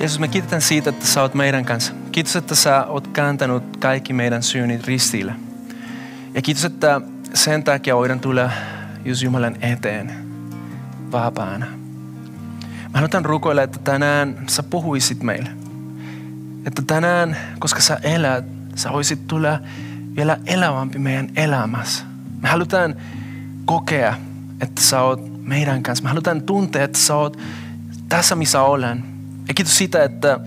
Jeesus, me kiitetään siitä, että sä oot meidän kanssa. Kiitos, että sä oot kääntänyt kaikki meidän syynit ristillä. Ja kiitos, että sen takia voidaan tulla just Jumalan eteen vapaana. Mä haluan rukoilla, että tänään sä puhuisit meille. Että tänään, koska sä elät, sä voisit tulla vielä elävämpi meidän elämässä. Me halutaan kokea, että sä oot meidän kanssa. Me halutaan tuntea, että sä oot tässä, missä olen. Ja kiitos siitä, että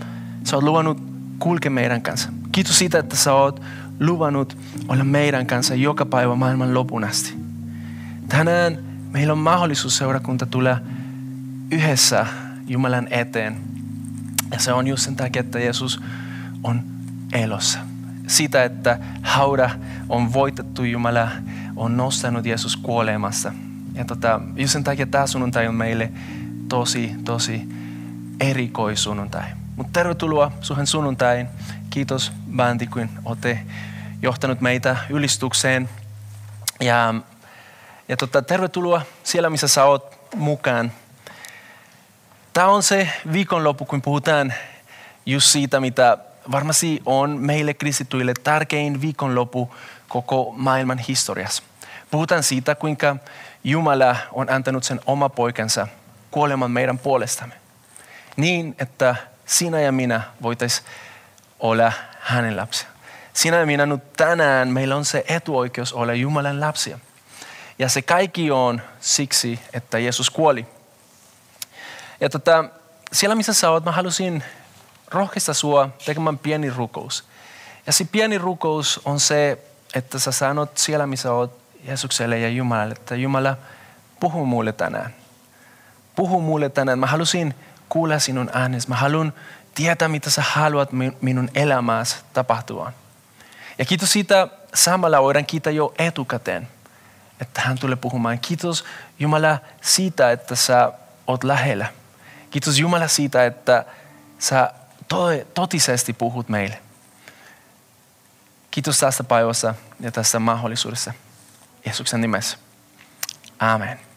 sä oot luvannut kulkea meidän kanssa. Kiitos siitä, että sä oot luvannut olla meidän kanssa joka päivä maailman lopun asti. Tänään meillä on mahdollisuus seurakunta tulla yhdessä Jumalan eteen. Ja se on just sen takia, että Jeesus on elossa. Siitä, että hauda on voitettu Jumala, on nostanut Jeesus kuolemassa. Ja tota, just sen takia tämä sunnuntai on meille tosi, tosi erikoisunnuntai. Mutta tervetuloa suhen sunnuntain. Kiitos bändi, kun olette johtanut meitä ylistukseen. Ja, ja tota, tervetuloa siellä, missä sä oot mukaan. Tämä on se viikonloppu, kun puhutaan just siitä, mitä varmasti on meille kristityille tärkein viikonloppu koko maailman historiassa. Puhutaan siitä, kuinka Jumala on antanut sen oma poikansa kuoleman meidän puolestamme. Niin, että sinä ja minä voitaisiin olla hänen lapsia. Sinä ja minä nyt tänään meillä on se etuoikeus olla Jumalan lapsia. Ja se kaikki on siksi, että Jeesus kuoli. Ja tota, siellä missä sä oot, mä halusin rohkaista sua tekemään pieni rukous. Ja se pieni rukous on se, että sä sanot siellä missä oot Jeesukselle ja Jumalalle, että Jumala, puhu mulle tänään. Puhu mulle tänään. Mä halusin kuulla sinun äänes. Mä haluan tietää, mitä sä haluat minun elämässä tapahtua. Ja kiitos siitä samalla voidaan kiittää jo etukäteen, että hän tulee puhumaan. Kiitos Jumala siitä, että sä oot lähellä. Kiitos Jumala siitä, että sä totisesti puhut meille. Kiitos tästä päivästä ja tästä mahdollisuudesta. Jeesuksen nimessä. Amen.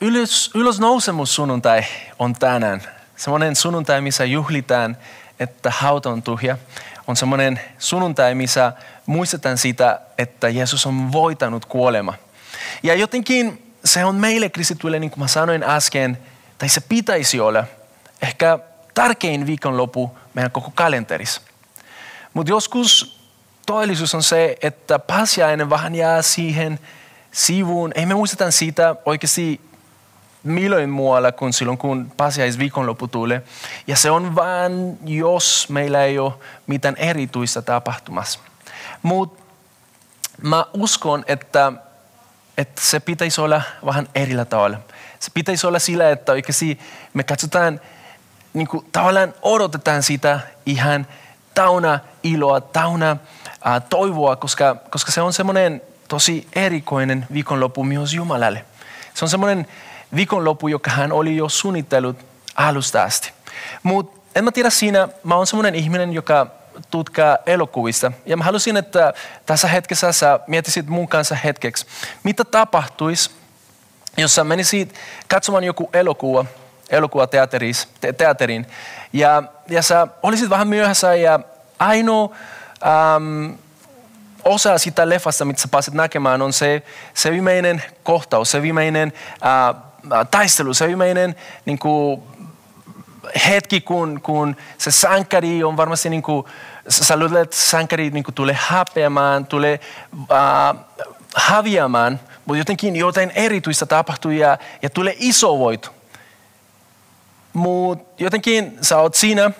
Ylös, ylösnousemus sunnuntai on tänään. Semmoinen sunnuntai, missä juhlitaan, että hauta on tyhjä. On semmoinen sunnuntai, missä muistetaan sitä, että Jeesus on voitanut kuolema. Ja jotenkin se on meille kristityille, niin kuin mä sanoin äsken, tai se pitäisi olla ehkä tärkein viikonloppu meidän koko kalenterissa. Mutta joskus todellisuus on se, että pääsiäinen vähän jää siihen sivuun. Ei me muisteta siitä oikeasti milloin muualla kuin silloin, kun viikonloppu tulee. Ja se on vain, jos meillä ei ole mitään erityistä tapahtumassa. Mutta mä uskon, että, että se pitäisi olla vähän erillä tavalla. Se pitäisi olla sillä, että oikeasti me katsotaan, niin kuin, tavallaan odotetaan sitä ihan tauna iloa, tauna äh, toivoa, koska, koska se on semmoinen tosi erikoinen viikonloppu myös Jumalalle. Se on semmoinen viikonloppu, joka hän oli jo suunnitellut alusta asti. Mutta en mä tiedä siinä, mä oon semmoinen ihminen, joka tutkaa elokuvista. Ja mä halusin, että tässä hetkessä sä mietisit mun kanssa hetkeksi, mitä tapahtuisi, jos sä menisit katsomaan joku elokuva, elokuva teatteriin, ja, ja sä olisit vähän myöhässä ja ainoa ähm, osa sitä leffasta, mitä sä pääset näkemään, on se, se viimeinen kohtaus, se viimeinen äh, taistelu, se viimeinen niin kuin, hetki, kun, kun se sankari on varmasti, niin kuin, sä luulet, että sankari niin kuin, tulee häpeämään, tulee äh, häviämään, mutta jotenkin jotain erityistä tapahtuu ja, ja tulee iso voito. Mutta jotenkin sä oot siinä,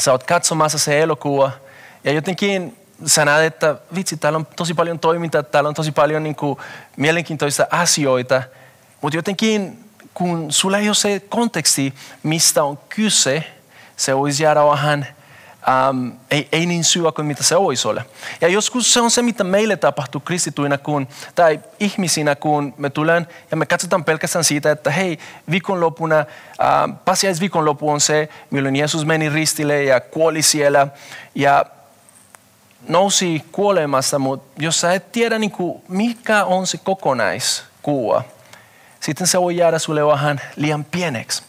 sä oot katsomassa se elokuva ja jotenkin sä näet, että vitsi, täällä on tosi paljon toimintaa, täällä on tosi paljon niin kuin, mielenkiintoista asioita – mutta jotenkin, kun sulla ei ole se konteksti, mistä on kyse, se voisi jäädä vähän ähm, ei, ei niin syvä kuin mitä se olisi ole. Ja joskus se on se, mitä meille tapahtuu kristituina kun, tai ihmisinä, kun me tulen ja me katsotaan pelkästään siitä, että hei, viikonlopuna, ähm, pasiaisviikonloppu on se, milloin Jeesus meni ristille ja kuoli siellä. Ja nousi kuolemassa, mutta jos sä et tiedä, niin kuin, mikä on se kokonaiskuva, sitten se voi jäädä sulle vähän liian pieneksi.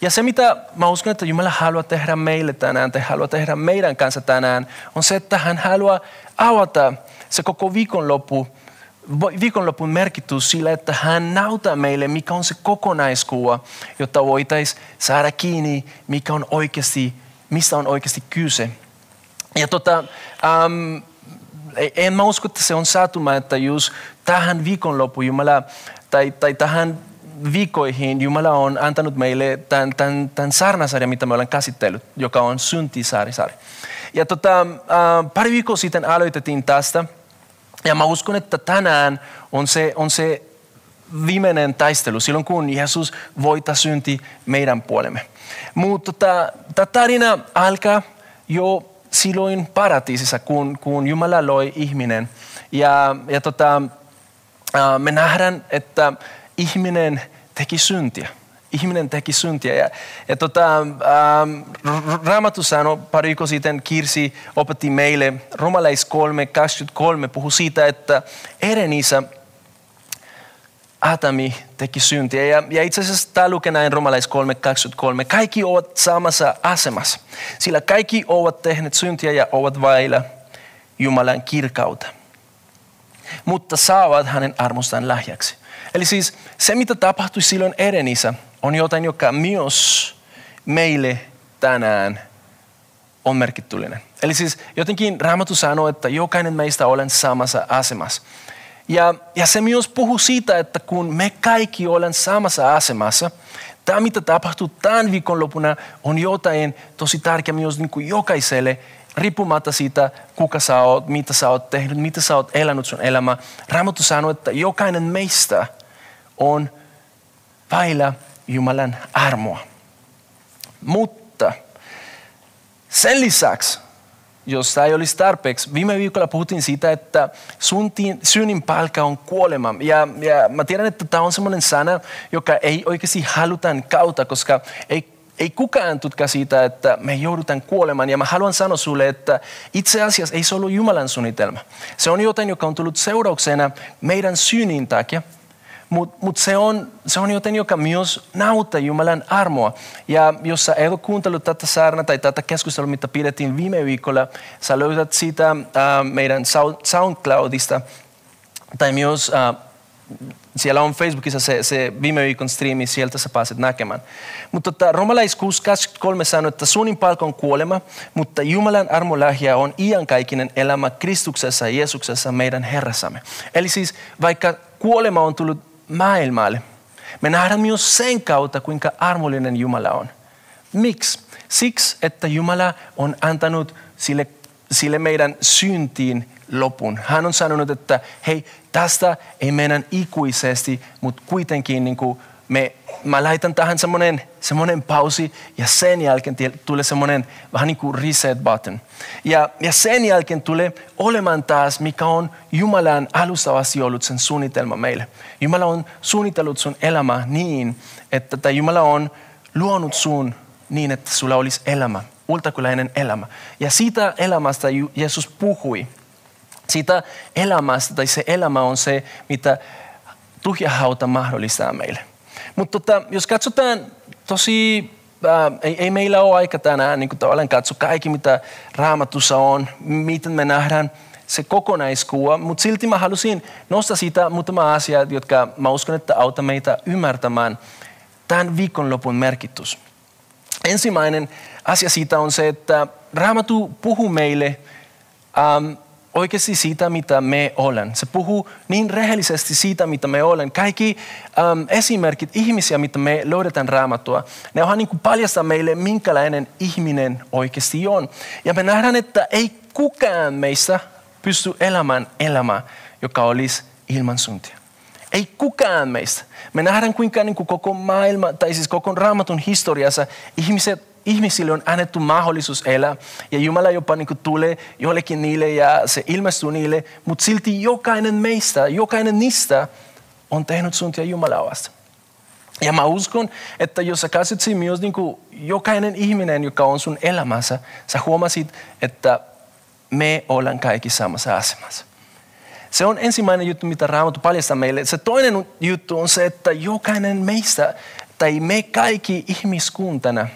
Ja se, mitä mä uskon, että Jumala haluaa tehdä meille tänään, tai haluaa tehdä meidän kanssa tänään, on se, että hän haluaa avata se koko viikonloppu, viikonlopun merkitys sillä, että hän näyttää meille, mikä on se kokonaiskuva, jotta voitaisiin saada kiinni, mikä on oikeasti, mistä on oikeasti kyse. Ja tota, um, en mä usko, että se on satuma, että just tähän viikonloppuun Jumala, tai, tai tähän viikoihin Jumala on antanut meille tämän, tämän, tämän sarnasarjan, mitä me olemme käsitellyt, joka on syntisaarisarja. Ja tota, pari viikkoa sitten aloitettiin tästä, ja mä uskon, että tänään on se, on se viimeinen taistelu, silloin kun Jeesus voittaa synti meidän puolemme. Mutta tota, tämä tarina alkaa jo silloin paratiisissa, kun, kun Jumala loi ihminen. Ja, ja tota, me nähdään, että ihminen teki syntiä. Ihminen teki syntiä. Ja, ja tota, ähm, Raamattu sanoi pari viikkoa sitten, Kirsi opetti meille, Romalais 3, 23 puhuu siitä, että eren isä Atami teki syntiä. Ja, ja itse asiassa tämä lukee näin Romalais 3.23. Kaikki ovat samassa asemassa, sillä kaikki ovat tehneet syntiä ja ovat vailla Jumalan kirkautta. Mutta saavat hänen armostaan lahjaksi. Eli siis se, mitä tapahtui silloin Edenissä, on jotain, joka myös meille tänään on merkityllinen. Eli siis jotenkin Raamattu sanoo, että jokainen meistä olen samassa asemassa. Ja, ja se myös puhuu siitä, että kun me kaikki olen samassa asemassa, tämä mitä tapahtuu tämän viikonlopuna on jotain tosi tärkeä myös niin kuin jokaiselle, riippumatta siitä, kuka sä oot, mitä sä oot tehnyt, mitä sä oot elänyt sun elämä. Raamattu sanoo, että jokainen meistä on vailla Jumalan armoa. Mutta sen lisäksi jos tämä ei olisi tarpeeksi. Viime viikolla puhuttiin siitä, että synnin palkka on kuolema. Ja, ja mä tiedän, että tämä on sellainen sana, joka ei oikeasti halutaan kautta, koska ei, ei kukaan tutka siitä, että me joudutaan kuolemaan. Ja mä haluan sanoa sulle, että itse asiassa ei se ollut Jumalan suunnitelma. Se on jotain, joka on tullut seurauksena meidän synnin takia – mutta mut se, on, se on joten, joka myös näyttää Jumalan armoa. Ja jos sä et ole kuuntellut tätä saarna tai tätä keskustelua, mitä pidettiin viime viikolla, sä löydät sitä äh, meidän SoundCloudista tai myös äh, siellä on Facebookissa se, se viime viikon striimi, sieltä sä pääset näkemään. Mutta tota, Romalais 6.23 sanoo, että suunnin palkka on kuolema, mutta Jumalan armolahja on iankaikkinen elämä Kristuksessa ja Jeesuksessa meidän Herrassamme. Eli siis vaikka kuolema on tullut maailmalle. Me nähdään myös sen kautta, kuinka armollinen Jumala on. Miksi? Siksi, että Jumala on antanut sille, sille meidän syntiin lopun. Hän on sanonut, että hei, tästä ei mennä ikuisesti, mutta kuitenkin niin kuin me, mä laitan tähän semmoinen, semmoinen pausi ja sen jälkeen tulee semmoinen vähän niin kuin reset button. Ja, ja sen jälkeen tulee olemaan taas, mikä on Jumalan alustavasti ollut sen suunnitelma meille. Jumala on suunnitellut sun elämä niin, että tai Jumala on luonut sun niin, että sulla olisi elämä, ultakuläinen elämä. Ja siitä elämästä Jeesus puhui. Siitä elämästä, tai se elämä on se, mitä tuhjahauta mahdollistaa meille. Mutta tota, jos katsotaan tosi, ää, ei, ei meillä ole aika tänään niin tavallaan katso kaikki, mitä raamatussa on, miten me nähdään se kokonaiskuva, mutta silti mä halusin nostaa siitä muutama asia, jotka mä uskon, että auttaa meitä ymmärtämään tämän viikonlopun merkitys. Ensimmäinen asia siitä on se, että Raamattu puhuu meille ähm, oikeasti siitä, mitä me olen. Se puhuu niin rehellisesti siitä, mitä me olen. Kaikki äm, esimerkit ihmisiä, mitä me löydetään raamattua, ne onhan niin kuin paljastaa meille, minkälainen ihminen oikeasti on. Ja me nähdään, että ei kukaan meistä pysty elämään elämää, joka olisi ilman syntiä. Ei kukaan meistä. Me nähdään kuinka niin kuin koko maailma, tai siis koko raamatun historiassa ihmiset, ihmisille on annettu mahdollisuus elää. Ja Jumala jopa niin tulee jollekin niille ja se ilmestyy niille. Mutta silti jokainen meistä, jokainen niistä on tehnyt suuntia Jumalaa vastaan. Ja mä uskon, että jos sä katsot myös niin kuin jokainen ihminen, joka on sun elämässä, sä huomasit, että me ollaan kaikki samassa asemassa. Se on ensimmäinen juttu, mitä Raamattu paljastaa meille. Se toinen juttu on se, että jokainen meistä, tai me kaikki ihmiskuntana,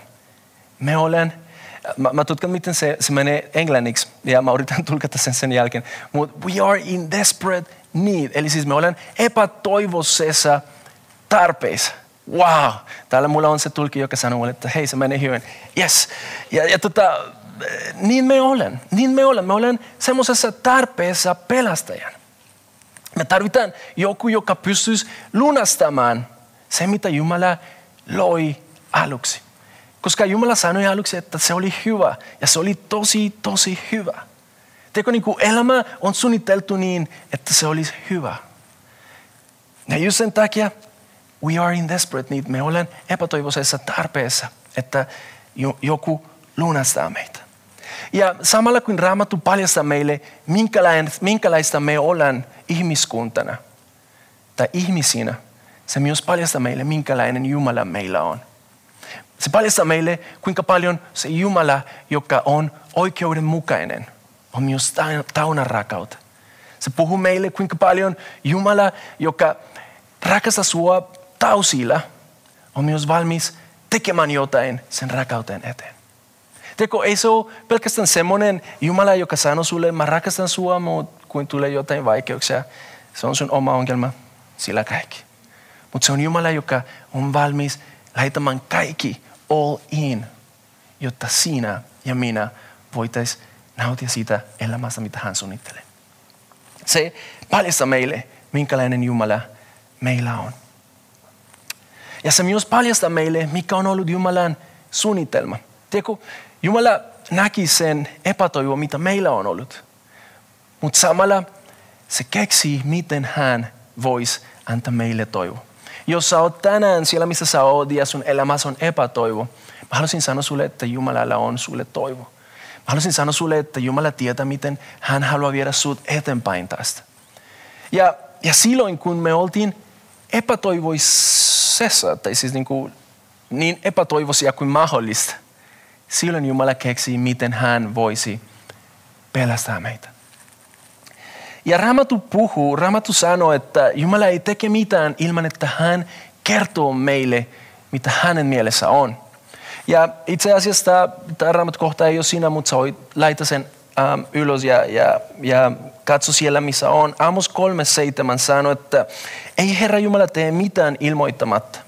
me olen, mä, mä tutkan miten se, se menee englanniksi, ja mä yritän tulkata sen sen jälkeen, mutta we are in desperate need, eli siis me olen epätoivoisessa tarpeessa. Wow, täällä mulla on se tulki, joka sanoo, että hei se menee hyvin. Yes. Ja, ja tota, niin me olen, niin me olen. Me olen semmoisessa tarpeessa pelastajan. Me tarvitaan joku, joka pystyisi lunastamaan se, mitä Jumala loi aluksi. Koska Jumala sanoi aluksi, että se oli hyvä ja se oli tosi, tosi hyvä. Tiedätkö, niin kuin elämä on suunniteltu niin, että se olisi hyvä. Ja just sen takia we are in desperate need. Me olemme epätoivoisessa tarpeessa, että joku lunastaa meitä. Ja samalla kun Raamattu paljastaa meille, minkälaista me ollaan ihmiskuntana tai ihmisinä, se myös paljastaa meille, minkälainen Jumala meillä on. Se paljastaa meille, kuinka paljon se Jumala, joka on oikeudenmukainen, on myös tauna rakkautta. Se puhuu meille, kuinka paljon Jumala, joka rakastaa sua tausilla, on myös valmis tekemään jotain sen rakkauden eteen. Teko ei se ole pelkästään semmoinen Jumala, joka sanoo sulle, mä rakastan sua, mutta kun tulee jotain vaikeuksia, se on sun oma ongelma, sillä kaikki. Mutta se on Jumala, joka on valmis lähettämään kaikki all in, jotta sinä ja minä voitaisiin nautia siitä elämästä, mitä hän suunnittelee. Se paljastaa meille, minkälainen Jumala meillä on. Ja se myös paljastaa meille, mikä on ollut Jumalan suunnitelma. Tiedätkö, Jumala näki sen epätoivo, mitä meillä on ollut. Mutta samalla se keksii, miten hän voisi antaa meille toivo. Jos sä oot tänään siellä, missä sä oot ja sun elämässä on epätoivo, mä haluaisin sanoa sulle, että Jumalalla on sulle toivo. Mä haluaisin sanoa sulle, että Jumala tietää, miten hän haluaa viedä sut eteenpäin tästä. Ja, ja silloin, kun me oltiin epätoivoisessa, tai siis niin, kuin, niin epätoivoisia kuin mahdollista, silloin Jumala keksii, miten hän voisi pelastaa meitä. Ja Raamattu puhuu, Raamattu sanoo, että Jumala ei teke mitään ilman, että hän kertoo meille, mitä hänen mielessä on. Ja itse asiassa tämä, Raamattu kohta ei ole siinä, mutta sä voit laita sen ähm, ylös ja, ja, ja katso siellä, missä on. Amos 3.7 sanoo, että ei Herra Jumala tee mitään ilmoittamatta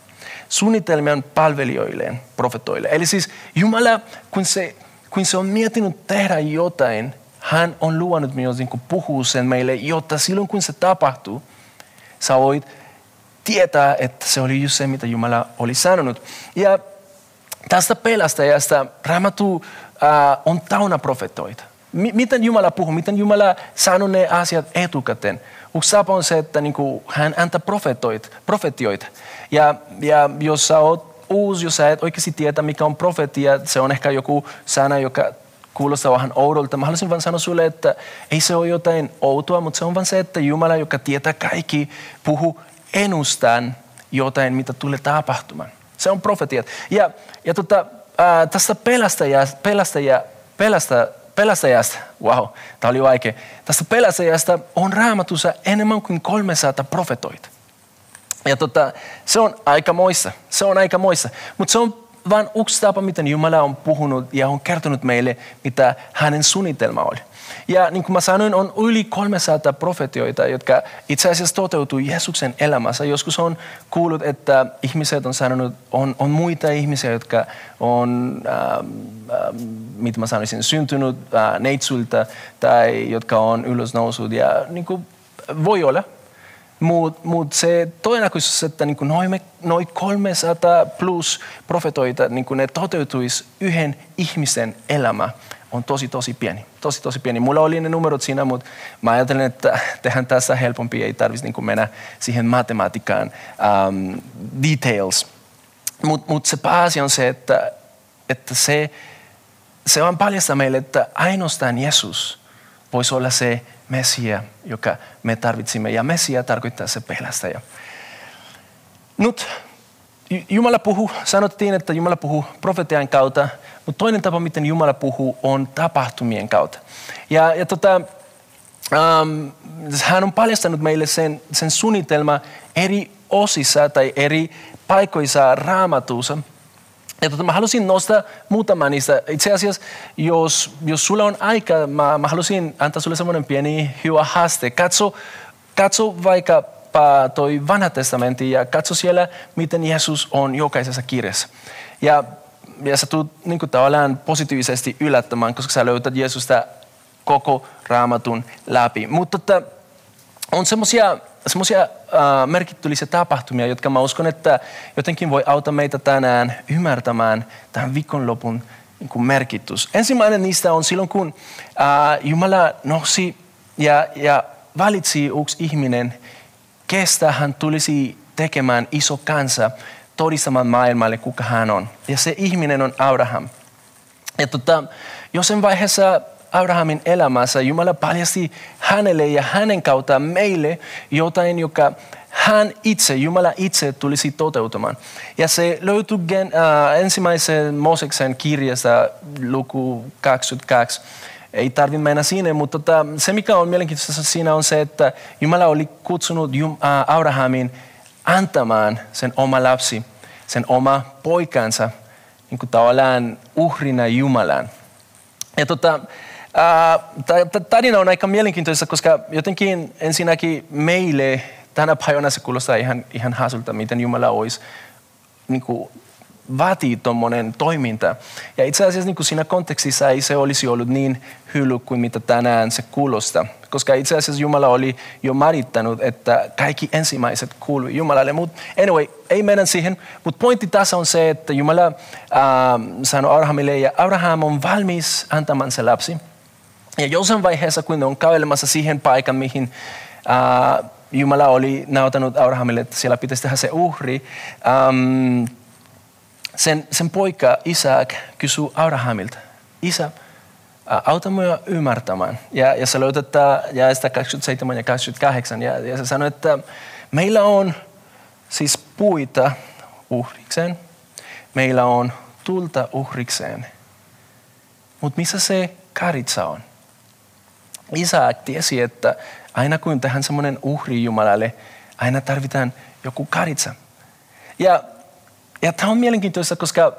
suunnitelmien palvelijoilleen, profetoille. Eli siis Jumala, kun se, kun se on miettinyt tehdä jotain, hän on luonut myös niin puhua meille, jotta silloin kun se tapahtuu, sä voit tietää, että se oli just se, mitä Jumala oli sanonut. Ja tästä pelastajasta Raamattu äh, on tauna profetoita. M- miten Jumala puhuu, miten Jumala sanoo ne asiat etukäteen. Yksi on se, että niin hän antaa profetioita. Ja, ja jos sä oot uusi, jos sä et oikeasti tiedä, mikä on profetia, se on ehkä joku sana, joka kuulostaa vähän oudolta. Mä haluaisin vain sanoa sulle, että ei se ole jotain outoa, mutta se on vain se, että Jumala, joka tietää kaikki, puhuu ennustaan jotain, mitä tulee tapahtumaan. Se on profetiat. Ja, ja tota, ää, tästä pelastajasta, pelastaja, pelasta, pelastajasta, wow, tämä oli vaikea. Tästä pelastajasta on raamatussa enemmän kuin 300 profetoita. Ja tota, se on aika moissa, se on aika moissa. Mutta se on vain yksi tapa, miten Jumala on puhunut ja on kertonut meille, mitä hänen suunnitelma oli. Ja niin kuin mä sanoin, on yli 300 profetioita, jotka itse asiassa toteutuu Jeesuksen elämässä. Joskus on kuullut, että ihmiset on sanonut, on, on muita ihmisiä, jotka on, ähm, ähm, mitä mä sanoisin, syntynyt äh, neitsulta tai jotka on ylösnousut. Ja niin kuin, voi olla, Mutta mut se todennäköisyys, että niin noin, noin 300 plus profetoita niin ne toteutuisi yhden ihmisen elämä, on tosi tosi pieni. Tosi tosi pieni. Mulla oli ne numerot siinä, mutta mä ajattelen, että tehdään tässä helpompi, ei tarvitsisi niin mennä siihen matematiikkaan um, details. Mutta mut se pääasia on se, että, että se, se on paljasta meille, että ainoastaan Jeesus voisi olla se Messia, joka me tarvitsimme. Ja Messia tarkoittaa se pelastaja. Nyt Jumala puhuu, sanottiin, että Jumala puhuu profetian kautta, mutta toinen tapa, miten Jumala puhuu, on tapahtumien kautta. Ja, ja tota, um, hän on paljastanut meille sen, sen suunnitelma eri osissa tai eri paikoissa raamatuussa. Ja tota, mä halusin nostaa muutama niistä. Itse asiassa, jos, jos sulla on aika, mä, mä halusin antaa sulle semmoinen pieni hyvä haaste. Katso, katso vaikka toi vanha testamentti ja katso siellä, miten Jeesus on jokaisessa kirjassa. Ja, ja sä tulet niin tavallaan positiivisesti yllättämään, koska sä löydät Jeesusta koko raamatun läpi. Mutta tota, on semmoisia semmoisia merkityllisiä tapahtumia, jotka mä uskon, että jotenkin voi auttaa meitä tänään ymmärtämään tähän viikonlopun niin merkitys. Ensimmäinen niistä on silloin, kun äh, Jumala nousi ja, ja valitsi yksi ihminen, kestä hän tulisi tekemään iso kansa todistamaan maailmalle, kuka hän on. Ja se ihminen on Abraham. Ja tota, jossain vaiheessa Abrahamin elämässä Jumala paljasti hänelle ja hänen kautta meille jotain, joka hän itse, Jumala itse tulisi toteutumaan. Ja se löytyy gen, äh, ensimmäisen Mooseksen kirjasta luku 22. Ei tarvitse mennä sinne, mutta tota, se mikä on mielenkiintoista siinä on se, että Jumala oli kutsunut Jum, äh, Abrahamin antamaan sen oma lapsi, sen oma poikansa, niin kuin tavallaan uhrina Jumalan. Ja tota, tarina on aika mielenkiintoista, koska jotenkin ensinnäkin meille tänä päivänä se kuulostaa ihan, ihan hasulta, miten Jumala olisi niin kuin, vaatii tuommoinen toiminta. Ja itse asiassa niin kuin siinä kontekstissa ei se olisi ollut niin hylly kuin mitä tänään se kuulostaa. Koska itse asiassa Jumala oli jo marittanut, että kaikki ensimmäiset kuului Jumalalle. Mutta anyway, ei mennä siihen. Mutta pointti tässä on se, että Jumala äh, sanoi Abrahamille, ja Abraham on valmis antamaan se lapsi. Ja jossain vaiheessa, kun on kävelemässä siihen paikan, mihin uh, Jumala oli nautanut Abrahamille, että siellä pitäisi tehdä se uhri, um, sen, sen poika Isaac kysyy Abrahamilta, Isä, uh, auta minua ymmärtämään. Ja, ja se löydät jaesta 27 ja 28. Ja, ja se sanoi, että meillä on siis puita uhrikseen, meillä on tulta uhrikseen, mutta missä se karitsa on? Isak tiesi, että aina kun tehdään semmoinen uhri Jumalalle, aina tarvitaan joku karitsa. Ja, ja tämä on mielenkiintoista, koska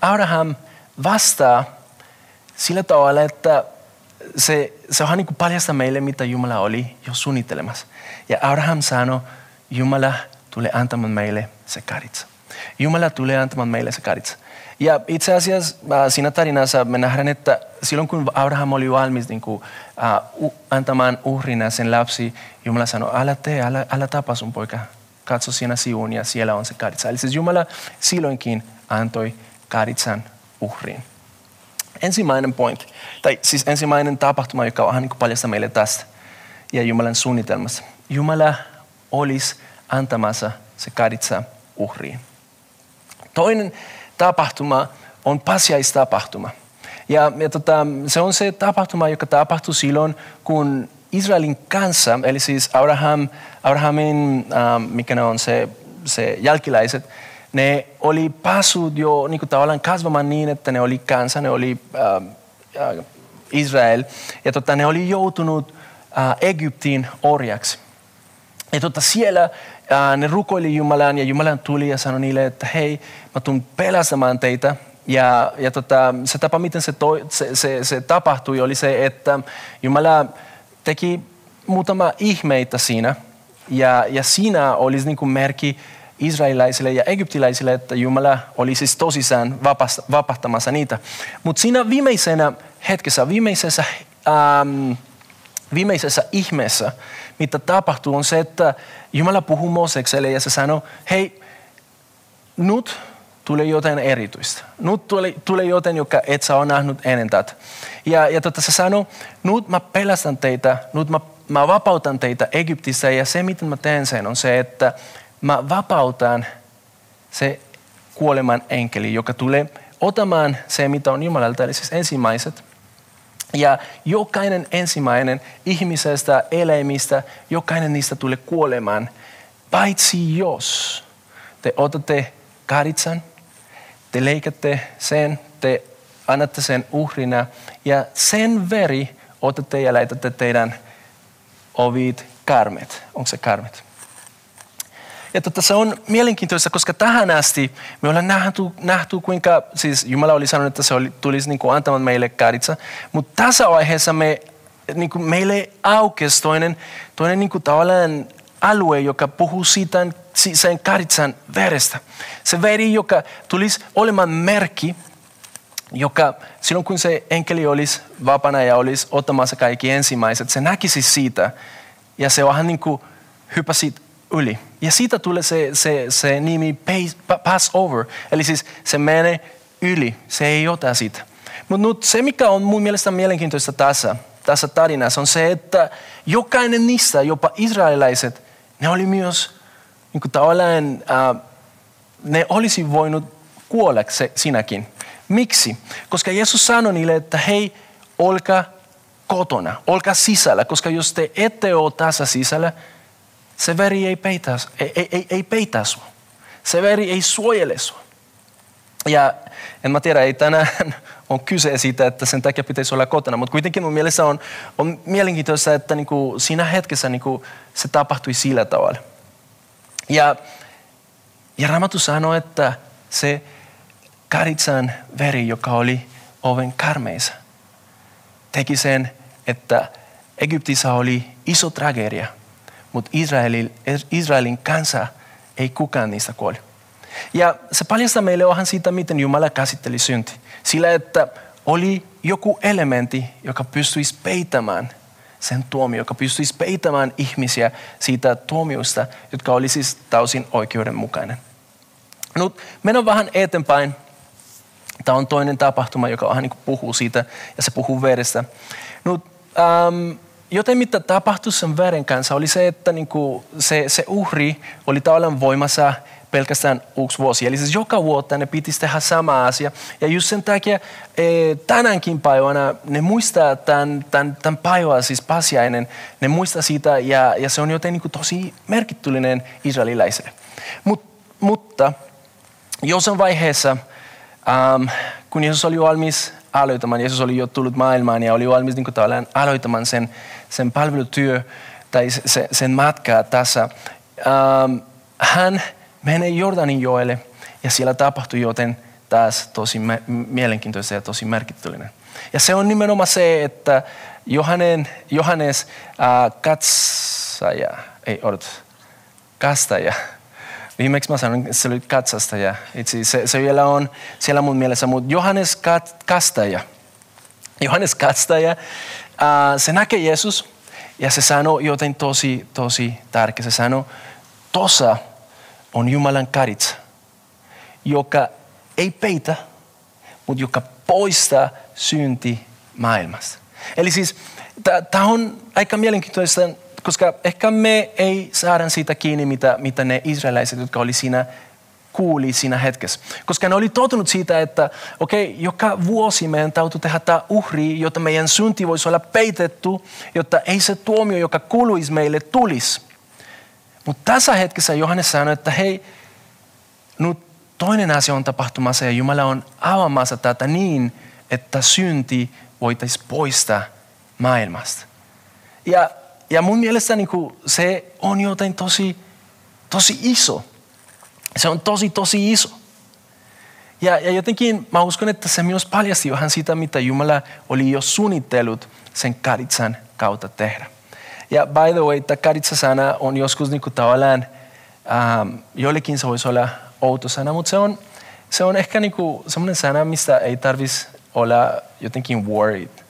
Abraham vastaa sillä tavalla, että se, se on niin paljasta meille, mitä Jumala oli jo suunnittelemassa. Ja Abraham sanoi, Jumala tulee antamaan meille se karitsa. Jumala tulee antamaan meille se karitsa. Ja itse asiassa äh, siinä tarinassa me nähdään, että silloin kun Abraham oli valmis niin kuin, uh, antamaan uhrina sen lapsi, Jumala sanoi, älä tee, älä, älä tapa sun poika, katso siinä sivuun ja siellä on se karitsa. Eli siis Jumala silloinkin antoi karitsan uhriin. Ensimmäinen point, tai siis ensimmäinen tapahtuma, joka on niin paljasta meille tästä ja Jumalan suunnitelmassa. Jumala olisi antamassa se karitsa uhriin. Toinen tapahtuma on pasiaistapahtuma. Ja, ja tota, se on se tapahtuma, joka tapahtui silloin, kun Israelin kanssa, eli siis Abraham, Abrahamin, ähm, mikä ne on se, se jälkiläiset, ne oli päässyt jo niin tavallaan kasvamaan niin, että ne oli kansa, ne oli äh, äh, Israel. Ja tota, ne oli joutunut äh, Egyptiin orjaksi. Ja tota, siellä äh, ne rukoili Jumalaan ja Jumalan tuli ja sanoi niille, että hei, mä tulen pelastamaan teitä. Ja, ja tota, se tapa, miten se, toi, se, se, se tapahtui, oli se, että Jumala teki muutama ihmeitä siinä. Ja, ja siinä olisi niin kuin merkki israelilaisille ja egyptiläisille, että Jumala oli siis tosissaan vapahtamassa niitä. Mutta siinä viimeisenä hetkessä, viimeisessä, ähm, viimeisessä ihmeessä, mitä tapahtuu, on se, että Jumala puhuu Moosekselle ja se sanoo, hei, nyt tulee jotain erityistä. Nyt tulee, tulee jotain, joka et sä ole nähnyt ennen tätä. Ja, ja tota, se sanoo, nyt mä pelastan teitä, nyt mä, mä vapautan teitä Egyptissä ja se, miten mä teen sen, on se, että mä vapautan se kuoleman enkeli, joka tulee otamaan se, mitä on Jumalalta, eli siis ensimmäiset. Ja jokainen ensimmäinen ihmisestä, eläimistä, jokainen niistä tulee kuolemaan, paitsi jos te otatte karitsan, te leikätte sen, te annatte sen uhrina ja sen veri otatte ja laitatte teidän ovit karmet. Onko se karmet? Ja tota, se on mielenkiintoista, koska tähän asti me ollaan nähty, nähty kuinka, siis Jumala oli sanonut, että se oli, tulisi niin kuin antamaan meille karitsa, mutta tässä vaiheessa me, niin kuin meille aukesi toinen, toinen niin kuin tavallaan alue, joka puhuu siitä sen karitsan verestä. Se veri, joka tulisi olemaan merkki, joka silloin kun se enkeli olisi vapana ja olisi ottamassa kaikki ensimmäiset, se näkisi siitä ja se vähän niin kuin hypäsi yli. Ja siitä tulee se, se, se nimi Passover, eli siis se menee yli, se ei ota sitä. Mutta nyt se, mikä on mun mielestä mielenkiintoista tässä, tässä tarinassa, on se, että jokainen niistä, jopa israelilaiset, ne oli myös niin kuin tavallaan, äh, ne olisi voinut kuolla se, sinäkin. Miksi? Koska Jeesus sanoi niille, että hei, olkaa kotona, olkaa sisällä, koska jos te ette ole tässä sisällä, se veri ei peitä, ei, ei, ei peitä sua. Se veri ei suojele sua. Ja en mä tiedä, ei tänään on kyse siitä, että sen takia pitäisi olla kotona, mutta kuitenkin mun mielestä on, on mielenkiintoista, että niinku siinä hetkessä niinku se tapahtui sillä tavalla. Ja, ja Raamattu sanoi, että se karitsan veri, joka oli oven karmeissa, teki sen, että Egyptissä oli iso tragedia – mutta Israelin, Israelin kansa ei kukaan niistä kuoli. Ja se paljastaa meille onhan siitä, miten Jumala käsitteli synti. Sillä, että oli joku elementti, joka pystyisi peitämään sen tuomio, joka pystyisi peitämään ihmisiä siitä tuomiosta, jotka oli siis täysin oikeudenmukainen. Nyt mennään vähän eteenpäin. Tämä on toinen tapahtuma, joka vähän niin puhuu siitä ja se puhuu verestä. Nyt, ähm, joten mitä tapahtui sen veren kanssa oli se, että niin kuin se, se uhri oli tavallaan voimassa pelkästään yksi vuosi. Eli siis joka vuotta ne pitisi tehdä sama asia. Ja just sen takia e, tänäänkin päivänä ne muistaa tämän, tämän, tämän päivän, siis pasiainen, ne muistaa sitä ja, ja se on joten niin kuin tosi merkityllinen israelilaisille. Mut, mutta jossain vaiheessa, ähm, kun Jeesus oli valmis aloittamaan, Jeesus oli jo tullut maailmaan ja oli valmis niin kuin aloittamaan sen, sen palvelutyö tai se, sen matkaa tässä. Ähm, hän menee Jordanin joelle ja siellä tapahtui joten taas tosi mielenkiintoista ja tosi merkityllinen. Ja se on nimenomaan se, että Johanen, Johannes äh, katsaja, ei odot, kastaja, Viimeksi mä sanoin, se oli katsastaja. Itse se, se vielä on siellä mun mielessä, mutta Johannes kat, Kastaja. Johannes Kastaja, ää, se näkee Jeesus ja se sanoo joten tosi, tosi tärkeä. Se sanoo, tosa on Jumalan karitsa, joka ei peitä, mutta joka poistaa synti maailmasta. Eli siis tämä on aika mielenkiintoista koska ehkä me ei saada siitä kiinni, mitä, mitä ne israelaiset, jotka oli siinä kuuli siinä hetkessä. Koska ne oli totunut siitä, että okei, okay, joka vuosi meidän täytyy tehdä tämä uhri, jotta meidän synti voisi olla peitetty, jotta ei se tuomio, joka kuuluisi meille, tulisi. Mutta tässä hetkessä Johannes sanoi, että hei, nyt toinen asia on tapahtumassa ja Jumala on avaamassa tätä niin, että synti voitaisiin poistaa maailmasta. Ja ja mun mielestä niin kuin, se on jotain tosi, tosi iso. Se on tosi, tosi iso. Ja, ja jotenkin mä uskon, että se myös paljasti vähän sitä, mitä Jumala oli jo suunnitellut sen karitsan kautta tehdä. Ja by the way, tämä karitsa-sana on joskus niin tavallaan, ähm, joillekin se voisi olla outo sana, mutta se on, se on ehkä niin sellainen sana, mistä ei tarvitsisi olla jotenkin worried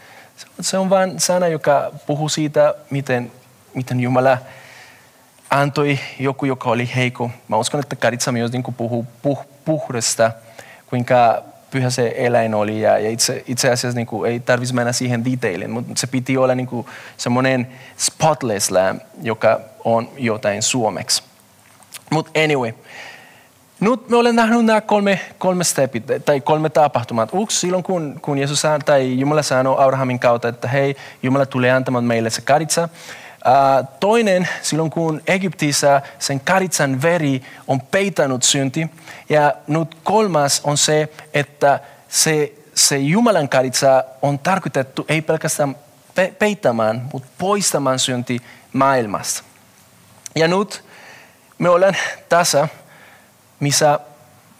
se on vain sana, joka puhuu siitä, miten, miten Jumala antoi joku, joka oli heikko. Mä uskon, että Karitsa myös niin puhuu puh, puhdasta, kuinka pyhä se eläin oli ja, ja itse, itse asiassa niin kuin, ei tarvitsisi mennä siihen detailin, mutta se piti olla niin kuin, semmoinen spotless lamb, joka on jotain suomeksi. Mutta anyway, nyt me olen nähnyt nämä kolme, kolme stepit, tai kolme tapahtumaa. Yksi silloin, kun, kun Jeesus tai Jumala sanoi Abrahamin kautta, että hei, Jumala tulee antamaan meille se karitsa. Uh, toinen, silloin kun Egyptissä sen karitsan veri on peitanut synti. Ja nyt kolmas on se, että se, se Jumalan karitsa on tarkoitettu ei pelkästään pe- peittämään, mutta poistamaan synti maailmasta. Ja nyt me ollaan tässä, missä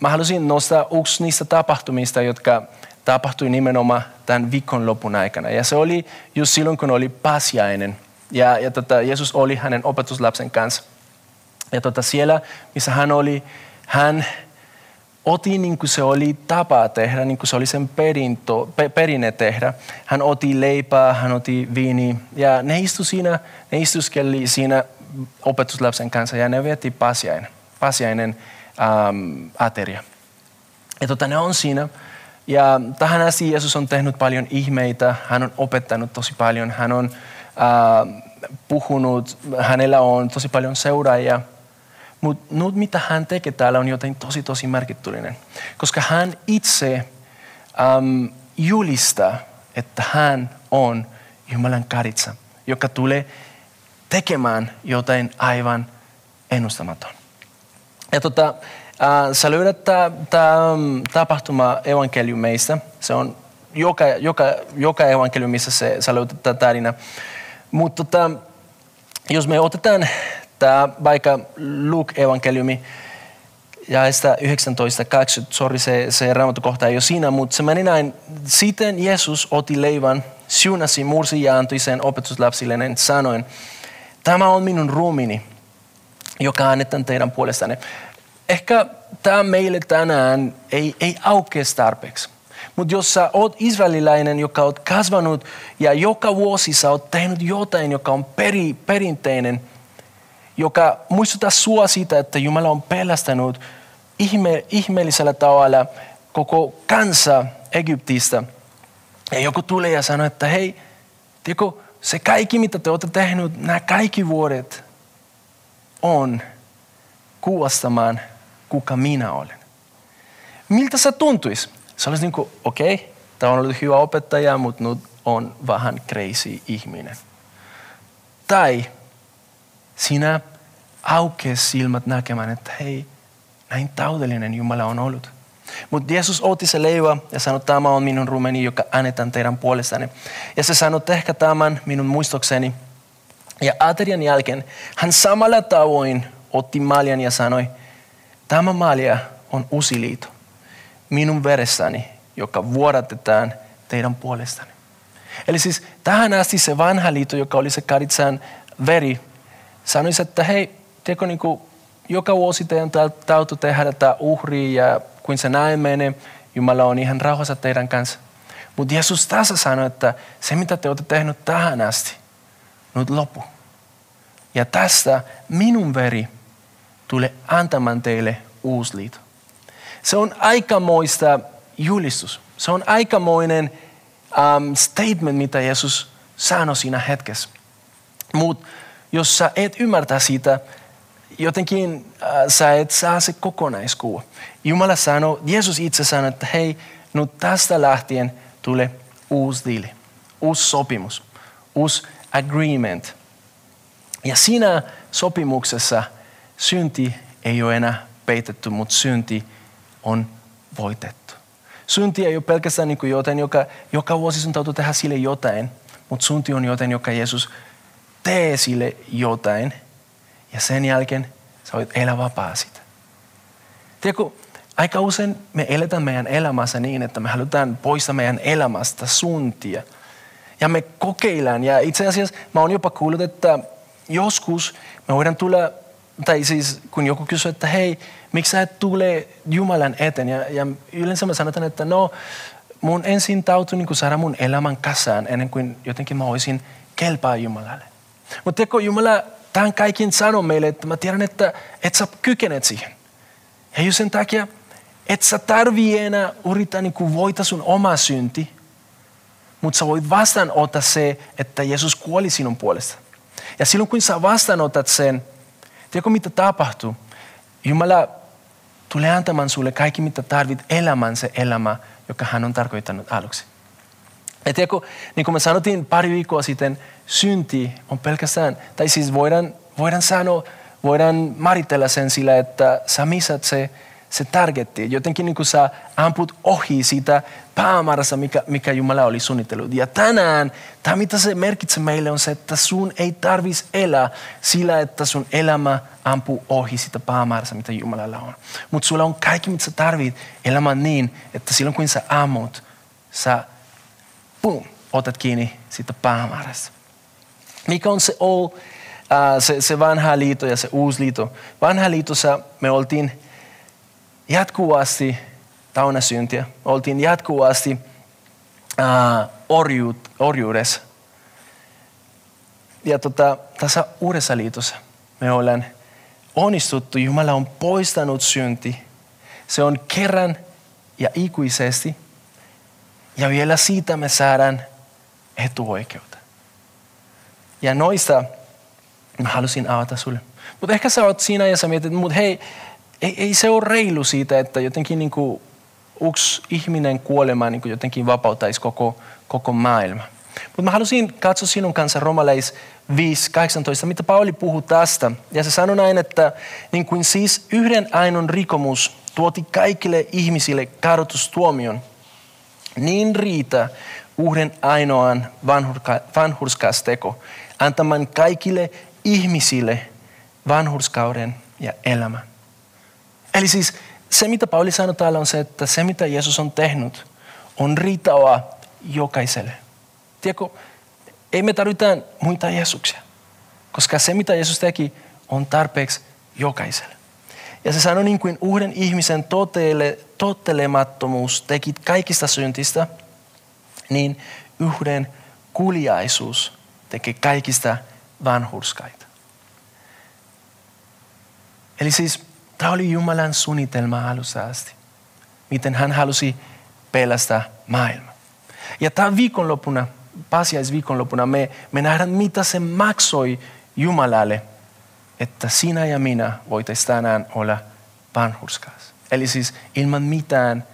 mä halusin nostaa yksi niistä tapahtumista, jotka tapahtui nimenomaan tämän viikonlopun aikana. Ja se oli just silloin, kun oli pasiainen. Ja, ja tota, Jeesus oli hänen opetuslapsen kanssa. Ja tota, siellä, missä hän oli, hän otti niin kuin se oli tapa tehdä, niin kuin se oli sen perinto, pe, perinne tehdä. Hän otti leipää, hän otti viini ja ne istu siinä, ne istuskeli siinä opetuslapsen kanssa ja ne vietti pasiainen, pasiainen ähm, ateria. Ja tota, ne on siinä. Ja tähän asti Jeesus on tehnyt paljon ihmeitä, hän on opettanut tosi paljon, hän on äh, puhunut, hänellä on tosi paljon seuraajia. Mutta nyt mitä hän tekee täällä on jotain tosi tosi merkityllinen. Koska hän itse ähm, julistaa, että hän on Jumalan karitsa, joka tulee tekemään jotain aivan ennustamaton. Ja tota, äh, sä löydät tämä mm, tapahtuma evankeliumeista. Se on joka, joka, joka evankeliumissa se, sä löydät tämä tarina. Mutta tota, jos me otetaan tämä vaikka Luke-evankeliumi, ja sitä 19.20, sori se, se raamattukohta ei ole siinä, mutta se meni näin. Sitten Jeesus otti leivän, siunasi, mursi ja antoi sen opetuslapsilleen sanoen, tämä on minun ruumini, joka annetaan teidän puolestanne. Ehkä tämä meille tänään ei, ei aukea tarpeeksi. Mutta jos sä oot israelilainen, joka oot kasvanut ja joka vuosi sä oot tehnyt jotain, joka on peri, perinteinen, joka muistuttaa sua siitä, että Jumala on pelastanut ihme, ihmeellisellä tavalla koko kansa Egyptistä. Ja joku tulee ja sanoo, että hei, tiedätkö, se kaikki mitä te olette tehnyt, nämä kaikki vuodet on kuvastamaan, kuka minä olen. Miltä se tuntuisi? Se olisi niin kuin, okei, okay, tämä on ollut hyvä opettaja, mutta nyt on vähän crazy ihminen. Tai sinä aukees silmät näkemään, että hei, näin taudellinen Jumala on ollut. Mutta Jeesus otti se leivä ja sanoi, tämä on minun rumeni, joka annetaan teidän puolestanne. Ja se sanoi, ehkä tämän minun muistokseni. Ja aterian jälkeen hän samalla tavoin otti maljan ja sanoi, tämä malja on uusi liito minun veressäni, joka vuodatetaan teidän puolestanne. Eli siis tähän asti se vanha liitto, joka oli se karitsan veri, sanoisi, että hei, tiedätkö, niin kuin, joka vuosi teidän täytyy tehdä tämä uhri ja kun se näin menee, Jumala on ihan rauhassa teidän kanssa. Mutta Jeesus tässä sanoi, että se mitä te olette tehnyt tähän asti, nyt lopu. Ja tästä minun veri tulee antamaan teille uusi liito. Se on aikamoista julistus. Se on aikamoinen um, statement, mitä Jeesus sanoi siinä hetkessä. Mutta jos sä et ymmärtää sitä, jotenkin äh, sä et saa se kokonaiskuva. Jumala sanoi, Jeesus itse sanoi, että hei, nyt tästä lähtien tulee uusi diili, uusi sopimus, uusi agreement. Ja siinä sopimuksessa synti ei ole enää peitetty, mutta synti on voitettu. Synti ei ole pelkästään niin kuin jotain, joka, joka vuosi sun täytyy tehdä sille jotain, mutta synti on jotain, joka Jeesus tee sille jotain ja sen jälkeen sä voit elää vapaa siitä. Tiedätkö, aika usein me eletään meidän elämässä niin, että me halutaan poistaa meidän elämästä suntia. Ja me kokeillaan. Ja itse asiassa mä oon jopa kuullut, että joskus me voidaan tulla, tai siis kun joku kysyy, että hei, miksi sä et tule Jumalan eteen? Ja, ja yleensä mä sanotaan, että no, mun ensin täytyy niin saada mun elämän kasaan ennen kuin jotenkin mä olisin kelpaa Jumalalle. Mutta tiedätkö, Jumala tämän kaiken sanoo meille, että mä tiedän, että et sä kykenet siihen. Ja just sen takia, et sä tarvii enää yrittää niin kuin voita sun oma synti, mutta sä voit vastaanottaa se, että Jeesus kuoli sinun puolesta. Ja silloin kun sä vastaanotat sen, tiedätkö mitä tapahtuu? Jumala tulee antamaan sulle kaikki, mitä tarvit elämään se elämä, joka hän on tarkoittanut aluksi. Ja tiedätkö, niin kuin me sanottiin pari viikkoa sitten, synti on pelkästään, tai siis voidaan, voidaan sanoa, voidaan määritellä sen sillä, että sä missät se, se targetti. Jotenkin niin kuin sä amput ohi siitä päämäärässä, mikä, mikä Jumala oli suunnitellut. Ja tänään, tämä mitä se merkitsee meille on se, että sun ei tarvitsisi elää sillä, että sun elämä ampuu ohi sitä päämäärässä, mitä Jumalalla on. Mutta sulla on kaikki, mitä sä tarvit elämään niin, että silloin kun sä ammut, sä boom, otat kiinni siitä päämäärästä. Mikä on se, all, uh, se, se vanha liitto ja se uusi liitto? Vanha liitossa me oltiin jatkuvasti tauna syntiä. Oltiin jatkuvasti uh, orjuud, orjuudessa. Ja tota, tässä uudessa liitossa me ollaan onnistuttu. Jumala on poistanut synti. Se on kerran ja ikuisesti. Ja vielä siitä me saadaan etuoikeutta. Ja noista mä halusin avata sulle. Mutta ehkä sä oot siinä ja sä mietit, mutta hei, ei, ei se ole reilu siitä, että jotenkin niin kuin yksi ihminen kuolema niin kuin jotenkin vapauttaisi koko, koko maailma. Mutta mä halusin katsoa sinun kanssa romalais 5.18, mitä Pauli puhuu tästä. Ja se sanoi näin, että niin kuin siis yhden ainoan rikomus tuoti kaikille ihmisille kadotustuomion, niin riitä uuden ainoan vanhurskasteko antamaan kaikille ihmisille vanhurskauden ja elämän. Eli siis se, mitä Pauli sanoi täällä on se, että se, mitä Jeesus on tehnyt, on riittävää jokaiselle. Tiedätkö, ei me tarvita muita Jeesuksia, koska se, mitä Jeesus teki, on tarpeeksi jokaiselle. Ja se sanoi niin kuin uuden ihmisen totele, tottelemattomuus teki kaikista syntistä, niin yhden kuljaisuus teki kaikista vanhurskaita. Eli siis Tämä oli Jumalan suunnitelma alusta asti. Miten hän halusi pelastaa maailma. Ja tämä viikonloppuna, viikonloppuna, me, me nähdään, mitä se maksoi Jumalalle, että sinä ja minä voitaisiin tänään olla vanhurskaas. Eli siis ilman mitään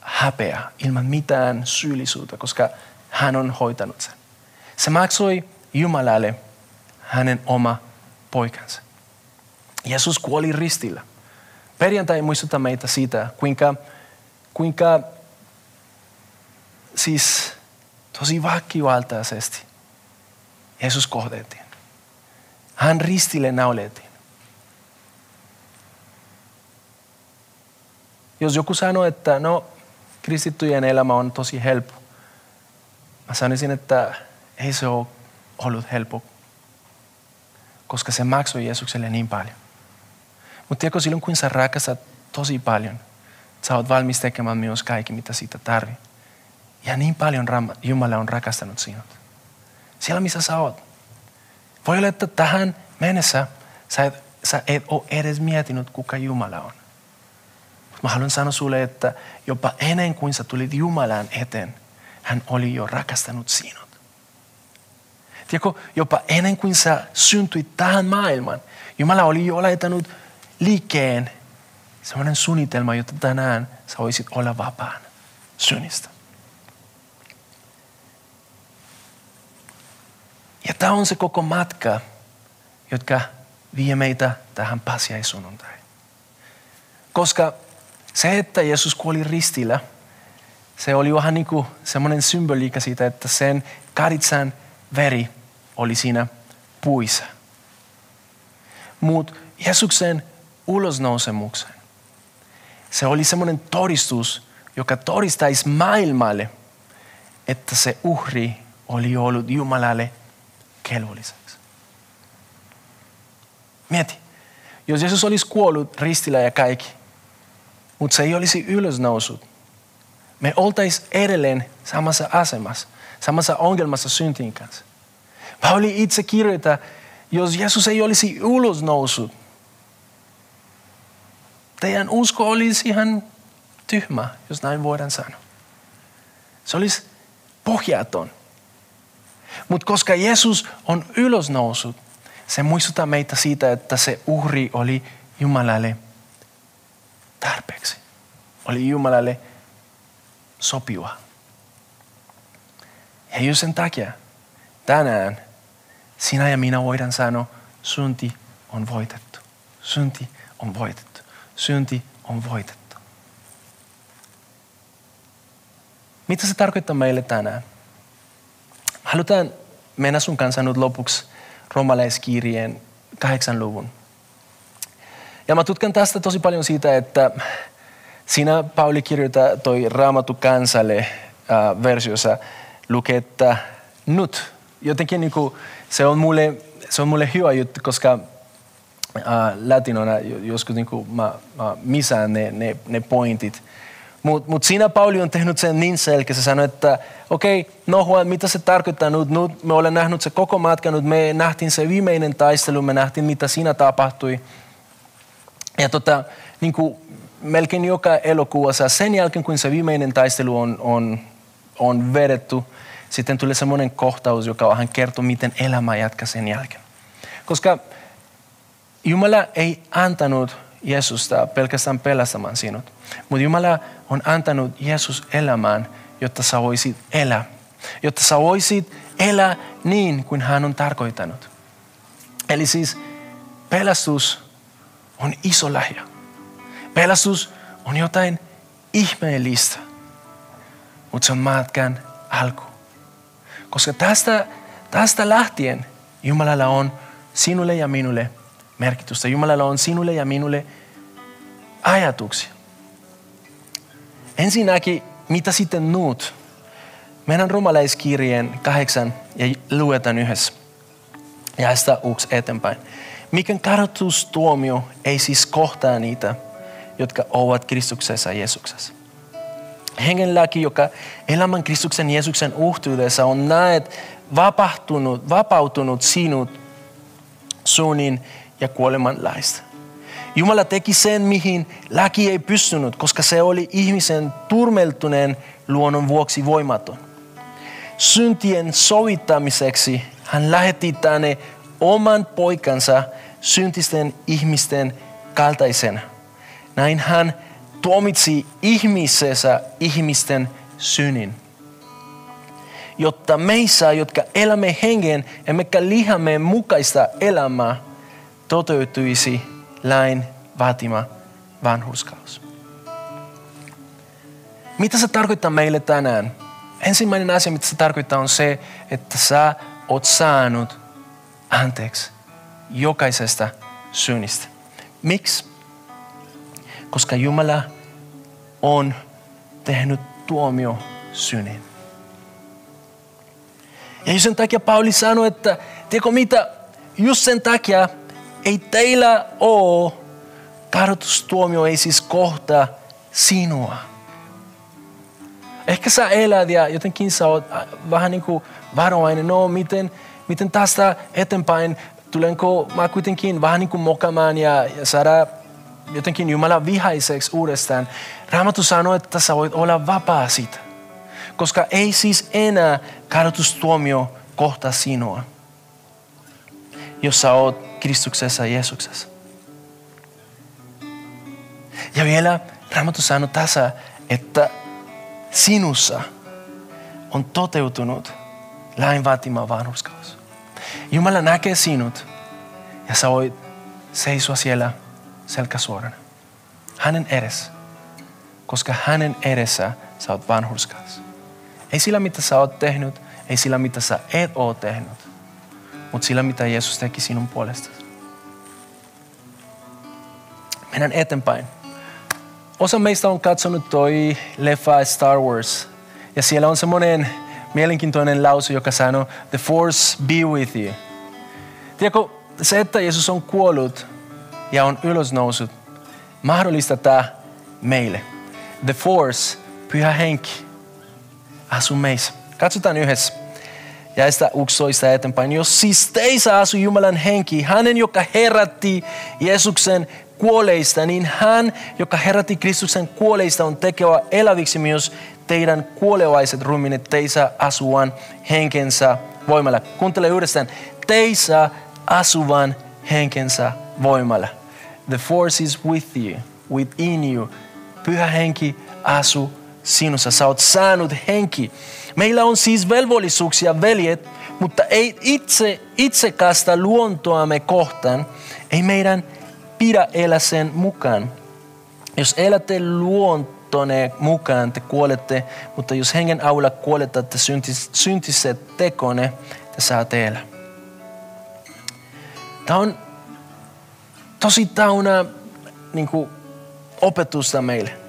häpeää, ilman mitään syyllisyyttä, koska hän on hoitanut sen. Se maksoi Jumalalle hänen oma poikansa. Jeesus kuoli ristillä. Perjantai muistuttaa meitä siitä, kuinka, kuinka siis tosi väkivaltaisesti Jeesus kohdeltiin. Hän ristille naulettiin. Jos joku sanoo, että no, kristittyjen elämä on tosi helppo, mä sanoisin, että ei se ole ollut helppo, koska se maksoi Jeesukselle niin paljon. Mutta tiedätkö, silloin kun sä rakastat tosi paljon, sä oot valmis tekemään myös kaikki, mitä siitä tarvii. Ja niin paljon Jumala on rakastanut sinut. Siellä, missä sä oot. Voi olla, että tähän mennessä sä et, sä et ole edes miettinyt, kuka Jumala on. Mä haluan sanoa sulle, että jopa ennen kuin sä tulit Jumalan eteen, hän oli jo rakastanut sinut. Tiedätkö, jopa ennen kuin sä syntyit tähän maailmaan, Jumala oli jo laittanut liikkeen sellainen suunnitelma, jotta tänään sä voisit olla vapaan synnistä. Ja tämä on se koko matka, jotka vie meitä tähän pasiaisunnuntai. Koska se, että Jeesus kuoli ristillä, se oli vähän niin semmoinen symboliikka siitä, että sen karitsan veri oli siinä puissa. Mutta Jeesuksen ulosnousemuksen. Se oli semmoinen todistus, joka todistaisi maailmalle, että se uhri oli ollut Jumalalle kelvolliseksi. Mieti, jos Jeesus olisi kuollut ristillä ja kaikki, mutta se ei olisi ylösnousut, me oltaisiin edelleen samassa asemassa, samassa ongelmassa syntiin kanssa. Pauli itse kirjoittaa, jos Jeesus ei olisi ulos noussut, teidän usko olisi ihan tyhmä, jos näin voidaan sanoa. Se olisi pohjaton. Mutta koska Jeesus on ylös noussut, se muistuttaa meitä siitä, että se uhri oli Jumalalle tarpeeksi. Oli Jumalalle sopiva. Ja just sen takia tänään sinä ja minä voidaan sanoa, synti on voitettu. Synti on voitettu. Synti on voitettu. Mitä se tarkoittaa meille tänään? Halutaan mennä sun kanssa nyt lopuksi romalaiskirjeen kahdeksan luvun. Ja mä tutkan tästä tosi paljon siitä, että siinä Pauli kirjoittaa toi raamattu kansalle äh, versiossa lukee, että nyt. Jotenkin niin kuin, se, on mulle, se on mulle hyvä juttu, koska latinona joskus niin kuin mä, mä misään ne, ne, ne pointit. Mutta mut siinä Pauli on tehnyt sen niin selkeä, se sanoi, että okei, okay, no Juan, mitä se tarkoittaa nyt? nyt me olemme nähnyt se koko matka, nyt me nähtiin se viimeinen taistelu, me nähtiin mitä siinä tapahtui. Ja tota, niin kuin melkein joka elokuussa, sen jälkeen kun se viimeinen taistelu on, on, on vedetty, sitten tulee semmoinen kohtaus, joka vähän kertoo, miten elämä jatkaa sen jälkeen. Koska Jumala ei antanut Jeesusta pelkästään pelastamaan sinut, mutta Jumala on antanut Jeesus elämään, jotta sä voisit elää. Jotta sä voisit elää niin kuin hän on tarkoittanut. Eli siis pelastus on iso lahja. Pelastus on jotain ihmeellistä, mutta se on matkan alku. Koska tästä, tästä lähtien Jumalalla on sinulle ja minulle merkitystä. Jumalalla on sinulle ja minulle ajatuksia. Ensinnäkin, mitä sitten nuut? Mennään romalaiskirjeen kahdeksan ja luetaan yhdessä. Ja sitä uks eteenpäin. Mikään kadotustuomio ei siis kohtaa niitä, jotka ovat Kristuksessa Jeesuksessa. Hengen laki, joka elämän Kristuksen Jeesuksen uhtuudessa on näet vapautunut, vapautunut sinut suunnin ja kuoleman laista. Jumala teki sen, mihin laki ei pystynyt, koska se oli ihmisen turmeltuneen luonnon vuoksi voimaton. Syntien sovittamiseksi hän lähetti tänne oman poikansa syntisten ihmisten kaltaisena. Näin hän tuomitsi ihmisessä ihmisten synin. Jotta meissä, jotka elämme hengen, emmekä lihamme mukaista elämää, toteutuisi lain vaatima vanhurskaus. Mitä se tarkoittaa meille tänään? Ensimmäinen asia, mitä se tarkoittaa, on se, että sä oot saanut anteeksi jokaisesta synnistä. Miksi? Koska Jumala on tehnyt tuomio synin. Ja sen takia Pauli sanoi, että tiedätkö mitä, just sen takia ei teillä ole kadotustuomio, ei siis kohta sinua. Ehkä sä elät ja jotenkin sä oot vähän niin kuin varovainen, no miten, miten tästä eteenpäin, tulenko mä kuitenkin vähän niin kuin mokamaan ja, ja saada jotenkin Jumala vihaiseksi uudestaan. Raamattu sanoo, että sä voit olla vapaa siitä. Koska ei siis enää kadotustuomio kohta sinua, jos sä oot Kristuksessa Jeesuksessa. Ja vielä Raamattu sanoo tässä, että sinussa on toteutunut lain vaatima vanhuskaus. Jumala näkee sinut ja sä voit seisoa siellä selkä suorana. Hänen edessä. Koska hänen edessä sä oot vanhurskaus. Ei sillä, mitä sä oot tehnyt, ei sillä, mitä sä et oo tehnyt, mutta sillä, mitä Jeesus teki sinun puolestasi. Mennään eteenpäin. Osa meistä on katsonut toi leffa Star Wars. Ja siellä on semmoinen mielenkiintoinen lause, joka sanoo, The Force be with you. Tiedätkö, se, että Jeesus on kuollut ja on ylösnousut, mahdollistaa meille. The Force, pyhä henki, asuu meissä. Katsotaan yhdessä. Ja sitä uksoista eteenpäin. Jos siis teissä asuu Jumalan henki, hänen joka herätti Jeesuksen kuoleista, niin hän, joka herätti Kristuksen kuoleista, on tekevä eläviksi myös teidän kuolevaiset ruumiinit teissä asuvan henkensä voimalla. Kuuntele uudestaan. Teissä asuvan henkensä voimalla. The force is with you, within you. Pyhä henki asu sinussa. Sä oot saanut henki. Meillä on siis velvollisuuksia, veljet, mutta ei itse, itsekästä luontoamme kohtaan. Ei meidän pidä elää sen mukaan. Jos elätte luontonne mukaan, te kuolette, mutta jos hengen avulla kuoletatte syntis, syntiset tekone, te saatte elää. Tämä on tosi täynnä niin opetusta meille.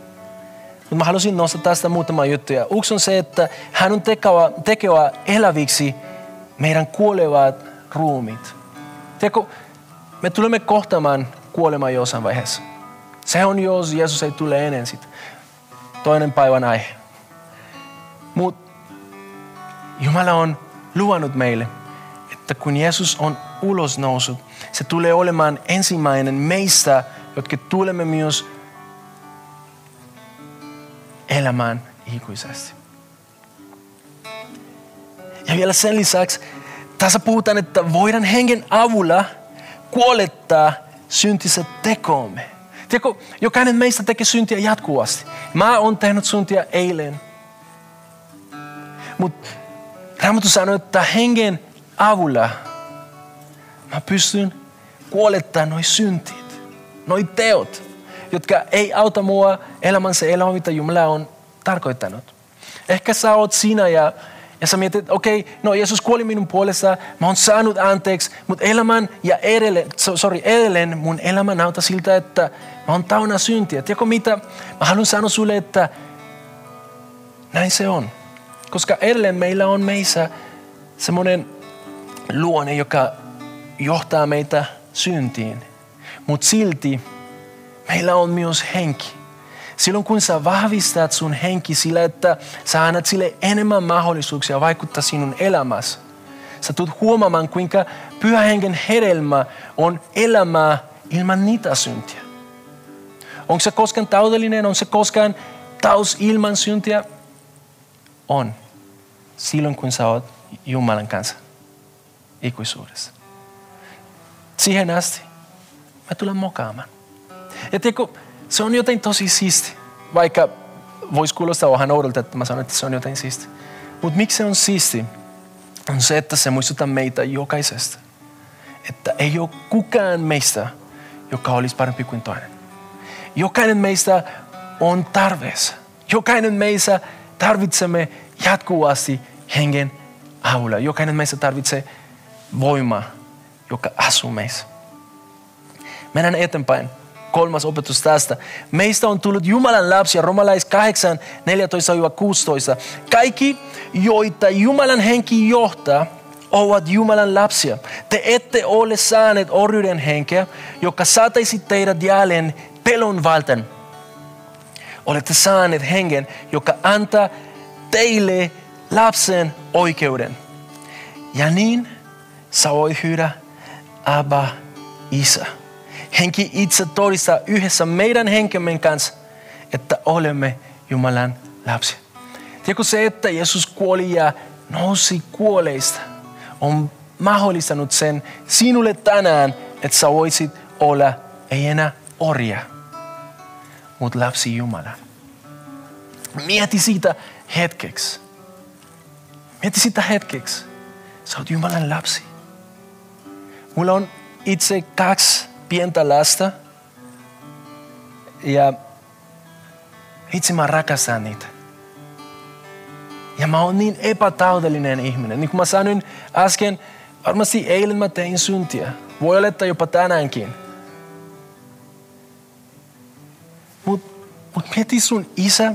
Mutta mä halusin nostaa tästä muutama juttu. Ja yksi on se, että hän on tekevä, tekevä eläviksi meidän kuolevat ruumit. Tiedätkö, me tulemme kohtamaan kuolema jossain vaiheessa. Se on, jos Jeesus ei tule ennen sitä. Toinen päivän aihe. Mutta Jumala on luvannut meille, että kun Jeesus on ulos noussut, se tulee olemaan ensimmäinen meistä, jotka tulemme myös elämään ikuisesti. Ja vielä sen lisäksi, tässä puhutaan, että voidaan hengen avulla kuolettaa syntiset tekoomme. Tiedätkö, jokainen meistä tekee syntiä jatkuvasti. Mä oon tehnyt syntiä eilen. Mutta Raamattu sanoo, että hengen avulla mä pystyn kuolettamaan noin syntit, noin teot, jotka ei auta mua elämänsä elämä, mitä Jumala on tarkoittanut. Ehkä sä oot siinä ja ja sä mietit, okei, okay, no Jeesus kuoli minun puolesta, mä oon saanut anteeksi, mutta elämän ja edelleen, sorry, edelleen mun elämä näyttää siltä, että mä oon täynnä syntiä. Tiedätkö mitä? Mä haluan sanoa sulle, että näin se on. Koska edelleen meillä on meissä semmoinen luonne, joka johtaa meitä syntiin. Mutta silti meillä on myös henki Silloin kun sä vahvistat sun henki sillä, että sä annat sille enemmän mahdollisuuksia vaikuttaa sinun elämässä. Sä tulet huomaamaan, kuinka pyhä hengen hedelmä on elämää ilman niitä syntiä. Onko se koskaan taudellinen? On se koskaan taus ilman syntiä? On. Silloin kun sä oot Jumalan kanssa ikuisuudessa. Siihen asti mä tulen mokaamaan. Ja tiedätkö, se on jotain tosi siisti. Vaikka voisi kuulostaa vähän oudolta, että mä sanon, että se on jotain siisti. Mutta miksi se on siisti? On se, että se muistuttaa meitä jokaisesta. Että ei ole kukaan meistä, joka olisi parempi kuin toinen. Jokainen meistä on tarveessa. Jokainen meistä tarvitsemme jatkuvasti hengen avulla. Jokainen meistä tarvitsee voimaa, joka asuu meissä. Mennään eteenpäin kolmas opetus tästä. Meistä on tullut Jumalan lapsia, romalais 8, 14-16. Kaikki, joita Jumalan henki johtaa, ovat Jumalan lapsia. Te ette ole saaneet orjuuden henkeä, joka saataisi teidät jälleen pelon valtan. Olette saaneet hengen, joka antaa teille lapsen oikeuden. Ja niin sä voit hyydä Abba, Isä. Henki itse todistaa yhdessä meidän henkemme kanssa, että olemme Jumalan lapsia. Tiedätkö se, että Jeesus kuoli ja nousi kuoleista, on mahdollistanut sen sinulle tänään, että sä voisit olla ei enää orja, mutta lapsi Jumala. Mieti siitä hetkeksi. Mieti sitä hetkeksi. Sä oot Jumalan lapsi. Mulla on itse kaksi pientä lasta ja itse mä rakastan niitä. Ja mä oon niin epätaudellinen ihminen. Niin kuin mä sanoin äsken, varmasti eilen mä tein syntiä. Voi olla, että jopa tänäänkin. Mutta mut mieti sun isä,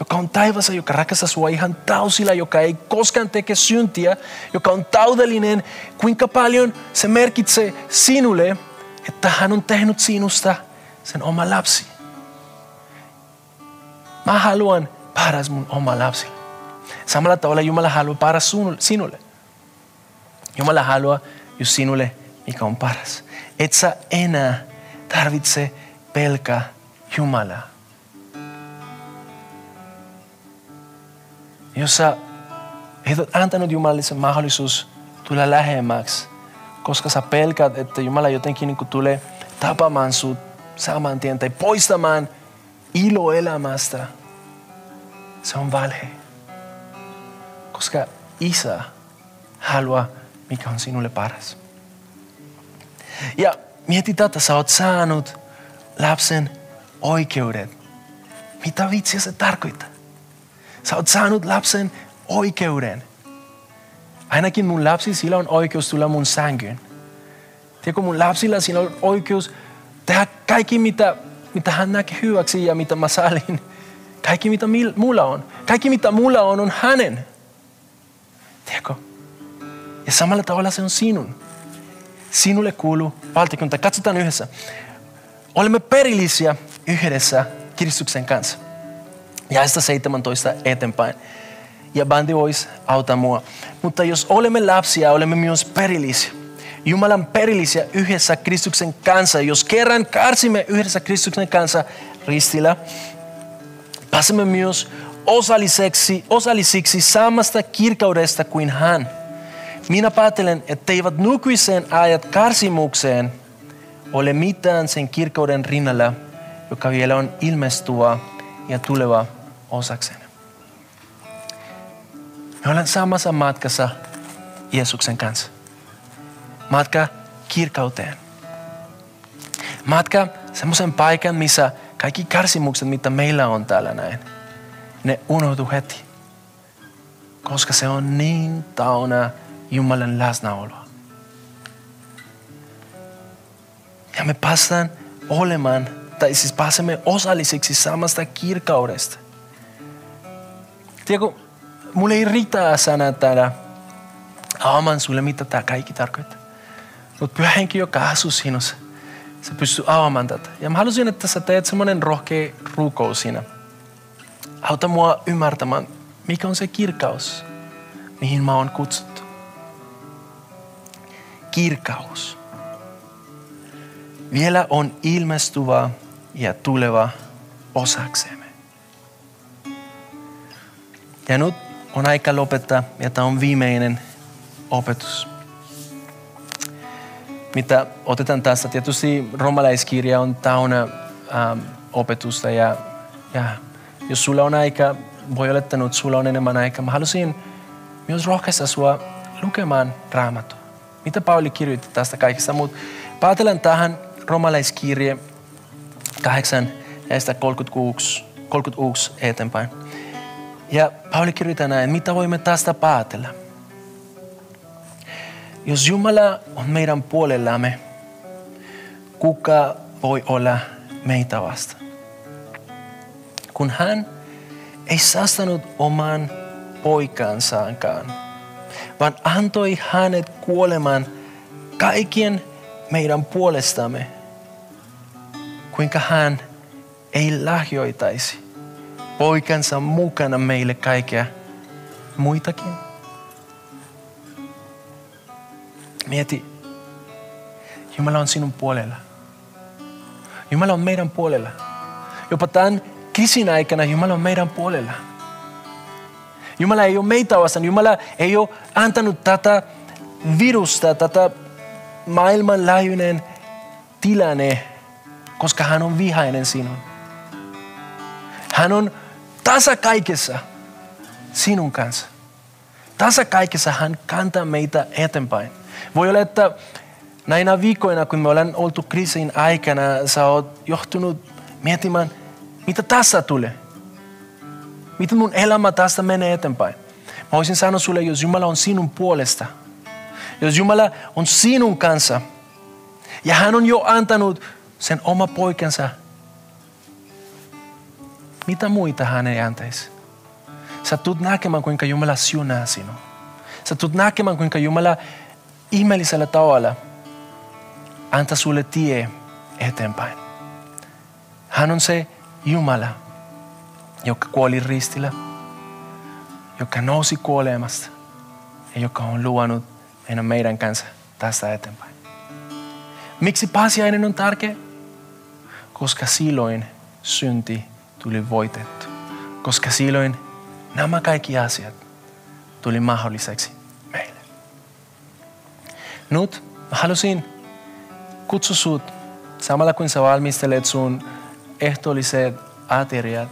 joka on taivassa, joka rakastaa sua ihan tausilla, joka ei koskaan teke syntiä, joka on taudellinen, kuinka paljon se merkitsee sinulle, että hän on tehnyt sinusta sen oma lapsi. Mä haluan paras mun oma lapsi. Samalla tavalla Jumala haluaa paras sinulle. Jumala haluaa just sinulle, mikä on paras. Et sä enää tarvitse pelkää Jumalaa. Jos sä et antanut Jumalalle mahdollisuus tulla lähemmäksi, koska sä pelkät, että Jumala jotenkin niin tulee tapamaan sut saman tien tai poistamaan ilo elämästä. Se on valhe. Koska isä haluaa, mikä on sinulle paras. Ja mieti tätä, sä oot saanut lapsen oikeudet. Mitä vitsiä se tarkoittaa? Sä oot saanut lapsen oikeuden. Ainakin mun lapsi, on oikeus tulla mun sänkyyn. Tiedätkö, mun lapsilla sillä on oikeus tehdä kaikki, mitä, mitä hän näkee hyväksi ja mitä mä sallin. Kaikki, mitä mulla on. Kaikki, mitä mulla on, on hänen. Tiedätkö? Ja samalla tavalla se on sinun. Sinulle kuuluu valtakunta. Katsotaan yhdessä. Olemme perillisiä yhdessä Kristuksen kanssa. Jaesta 17 eteenpäin. Ja bandi voisi auttaa mua. Mutta jos olemme lapsia, olemme myös perillisiä. Jumalan perillisiä yhdessä Kristuksen kanssa. Jos kerran karsimme yhdessä Kristuksen kanssa ristillä, pääsemme myös osalliseksi, osallisiksi samasta kirkaudesta kuin hän. Minä päätelen, että eivät nykyisen ajat karsimukseen ole mitään sen kirkauden rinnalla, joka vielä on ilmestyvä ja tuleva osakseen. Me ollaan samassa matkassa Jeesuksen kanssa. Matka kirkauteen. Matka semmoisen paikan, missä kaikki kärsimykset, mitä meillä on täällä näin, ne unohtuu heti. Koska se on niin tauna Jumalan läsnäoloa. Ja me päästään olemaan, tai siis pääsemme osallisiksi samasta kirkaudesta. Tiedätkö, mulle ei riitä sana täällä avaamaan sulle, mitä tämä kaikki tarkoittaa. Mutta pyhä henki, joka asuu sinussa, se pystyy avaamaan tätä. Ja mä haluaisin, että sä teet semmoinen rohkea rukous siinä. Auta mua ymmärtämään, mikä on se kirkaus, mihin mä oon kutsuttu. Kirkaus. Vielä on ilmestyvä ja tuleva osaksemme. Ja nyt on aika lopettaa ja tämä on viimeinen opetus. Mitä otetaan tästä, tietysti romalaiskirja on täynnä ähm, opetusta ja, ja jos sulla on aika, voi olla, että sulla on enemmän aikaa. Mä haluaisin myös rohkaista sua lukemaan raamattua. Mitä Pauli kirjoitti tästä kaikesta, mutta päätelen tähän romalaiskirje 8 ja 36, 36 eteenpäin. Ja Pauli kirjoittaa näin, mitä voimme tästä päätellä? Jos Jumala on meidän puolellamme, kuka voi olla meitä vasta? Kun hän ei säästänyt oman poikansaankaan, vaan antoi hänet kuolemaan kaikkien meidän puolestamme, kuinka hän ei lahjoitaisi poikansa mukana meille kaikkea muitakin. Mieti, Jumala on sinun puolella. Jumala on meidän puolella. Jopa tämän krisin aikana Jumala on meidän puolella. Jumala ei ole meitä vastaan. Jumala ei ole antanut tätä virusta, tätä maailmanlaajuinen tilanne, koska hän on vihainen sinun. Hän on tasa kaikessa sinun kanssa. Tasa kaikessa hän kantaa meitä eteenpäin. Voi olla, että näinä viikkoina, kun me ollaan oltu kriisin aikana, sä oot johtunut miettimään, mitä tässä tulee. Miten mun elämä tästä menee eteenpäin. Mä voisin sanoa sulle, jos Jumala on sinun puolesta, jos Jumala on sinun kanssa, ja hän on jo antanut sen oma poikansa mitä muita hän ei antaisi? Sä tulet näkemään, kuinka Jumala siunaa sinua. Sä tulet näkemään, kuinka Jumala ihmeellisellä tavalla antaa sulle tie eteenpäin. Hän on se Jumala, joka kuoli ristillä, joka nousi kuolemasta ja joka on luonut mennä meidän kanssa tästä eteenpäin. Miksi pääsiäinen on tärkeä? Koska silloin synti tuli voitettu. Koska silloin nämä kaikki asiat tuli mahdolliseksi meille. Nyt halusin kutsua sut samalla kun sä valmistelet sun ehtoolliset ateriat,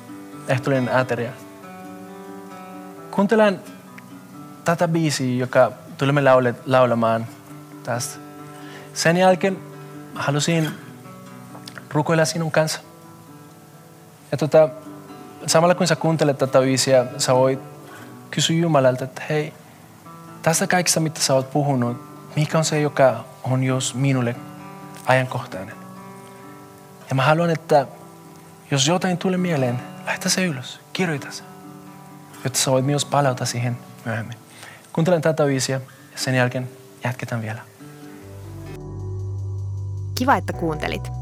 ehtoollinen ateria. Kuuntelen tätä biisiä, joka tulemme laulamaan tästä. Sen jälkeen halusin rukoilla sinun kanssa. Ja tota, samalla kun sä kuuntelet tätä biisiä, sä voit kysyä Jumalalta, että hei, tästä kaikesta mitä sä oot puhunut, mikä on se, joka on jos minulle ajankohtainen. Ja mä haluan, että jos jotain tulee mieleen, laita se ylös, kirjoita se, jotta sä voit myös palauta siihen myöhemmin. Kuuntelen tätä biisiä ja sen jälkeen jatketaan vielä. Kiva, että kuuntelit.